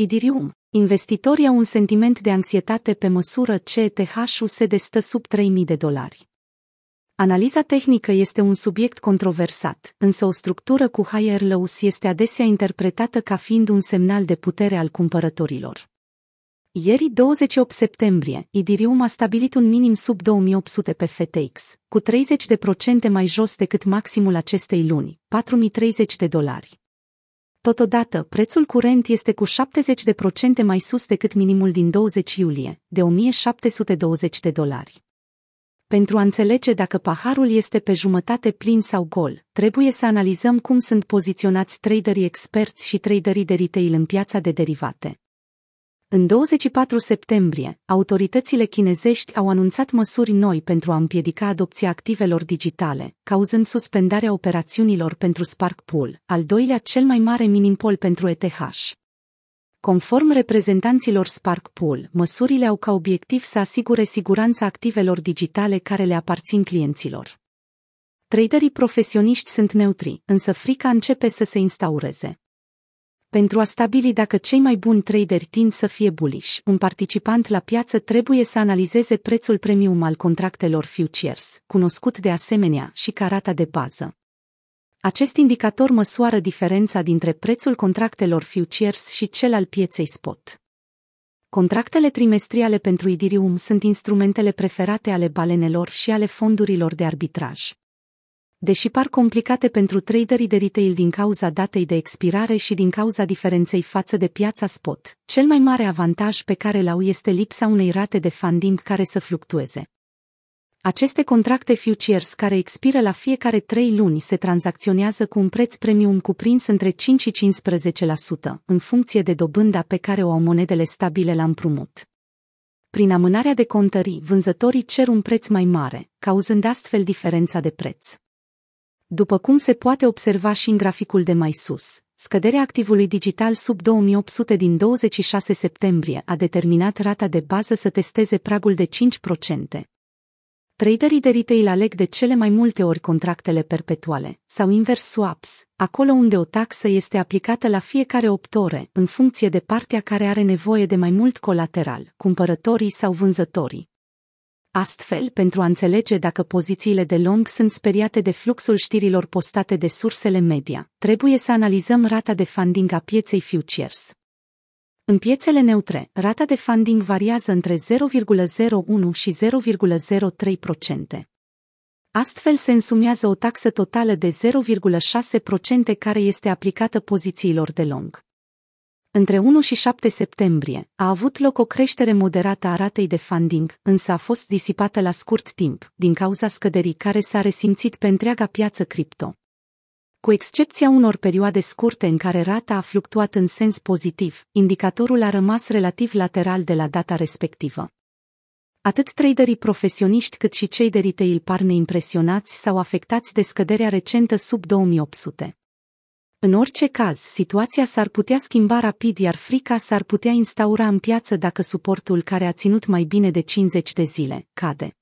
Idirium. Investitorii au un sentiment de anxietate pe măsură ce ETH-ul se destă sub 3000 de dolari. Analiza tehnică este un subiect controversat, însă o structură cu higher lows este adesea interpretată ca fiind un semnal de putere al cumpărătorilor. Ieri, 28 septembrie, Idirium a stabilit un minim sub 2800 pe FTX, cu 30% mai jos decât maximul acestei luni, 4030 de dolari. Totodată, prețul curent este cu 70% mai sus decât minimul din 20 iulie, de 1720 de dolari. Pentru a înțelege dacă paharul este pe jumătate plin sau gol, trebuie să analizăm cum sunt poziționați traderii experți și traderii de retail în piața de derivate. În 24 septembrie, autoritățile chinezești au anunțat măsuri noi pentru a împiedica adopția activelor digitale, cauzând suspendarea operațiunilor pentru Spark Pool, al doilea cel mai mare minimpol pentru ETH. Conform reprezentanților Spark Pool, măsurile au ca obiectiv să asigure siguranța activelor digitale care le aparțin clienților. Traderii profesioniști sunt neutri, însă frica începe să se instaureze. Pentru a stabili dacă cei mai buni traderi tind să fie bullish, un participant la piață trebuie să analizeze prețul premium al contractelor futures, cunoscut de asemenea și ca rata de bază. Acest indicator măsoară diferența dintre prețul contractelor futures și cel al pieței spot. Contractele trimestriale pentru Idirium sunt instrumentele preferate ale balenelor și ale fondurilor de arbitraj. Deși par complicate pentru traderii de retail din cauza datei de expirare și din cauza diferenței față de piața spot, cel mai mare avantaj pe care l-au este lipsa unei rate de funding care să fluctueze. Aceste contracte futures care expiră la fiecare trei luni se tranzacționează cu un preț premium cuprins între 5 și 15%, în funcție de dobânda pe care o au monedele stabile la împrumut. Prin amânarea de contării, vânzătorii cer un preț mai mare, cauzând astfel diferența de preț. După cum se poate observa și în graficul de mai sus, scăderea activului digital sub 2800 din 26 septembrie a determinat rata de bază să testeze pragul de 5%. Traderii de retail aleg de cele mai multe ori contractele perpetuale, sau invers swaps, acolo unde o taxă este aplicată la fiecare 8 ore, în funcție de partea care are nevoie de mai mult colateral, cumpărătorii sau vânzătorii. Astfel, pentru a înțelege dacă pozițiile de long sunt speriate de fluxul știrilor postate de sursele media, trebuie să analizăm rata de funding a pieței futures. În piețele neutre, rata de funding variază între 0,01 și 0,03%. Astfel se însumează o taxă totală de 0,6% care este aplicată pozițiilor de long. Între 1 și 7 septembrie a avut loc o creștere moderată a ratei de funding, însă a fost disipată la scurt timp, din cauza scăderii care s-a resimțit pe întreaga piață cripto. Cu excepția unor perioade scurte în care rata a fluctuat în sens pozitiv, indicatorul a rămas relativ lateral de la data respectivă. Atât traderii profesioniști cât și cei de retail par neimpresionați sau afectați de scăderea recentă sub 2800. În orice caz, situația s-ar putea schimba rapid, iar frica s-ar putea instaura în piață dacă suportul care a ținut mai bine de 50 de zile cade.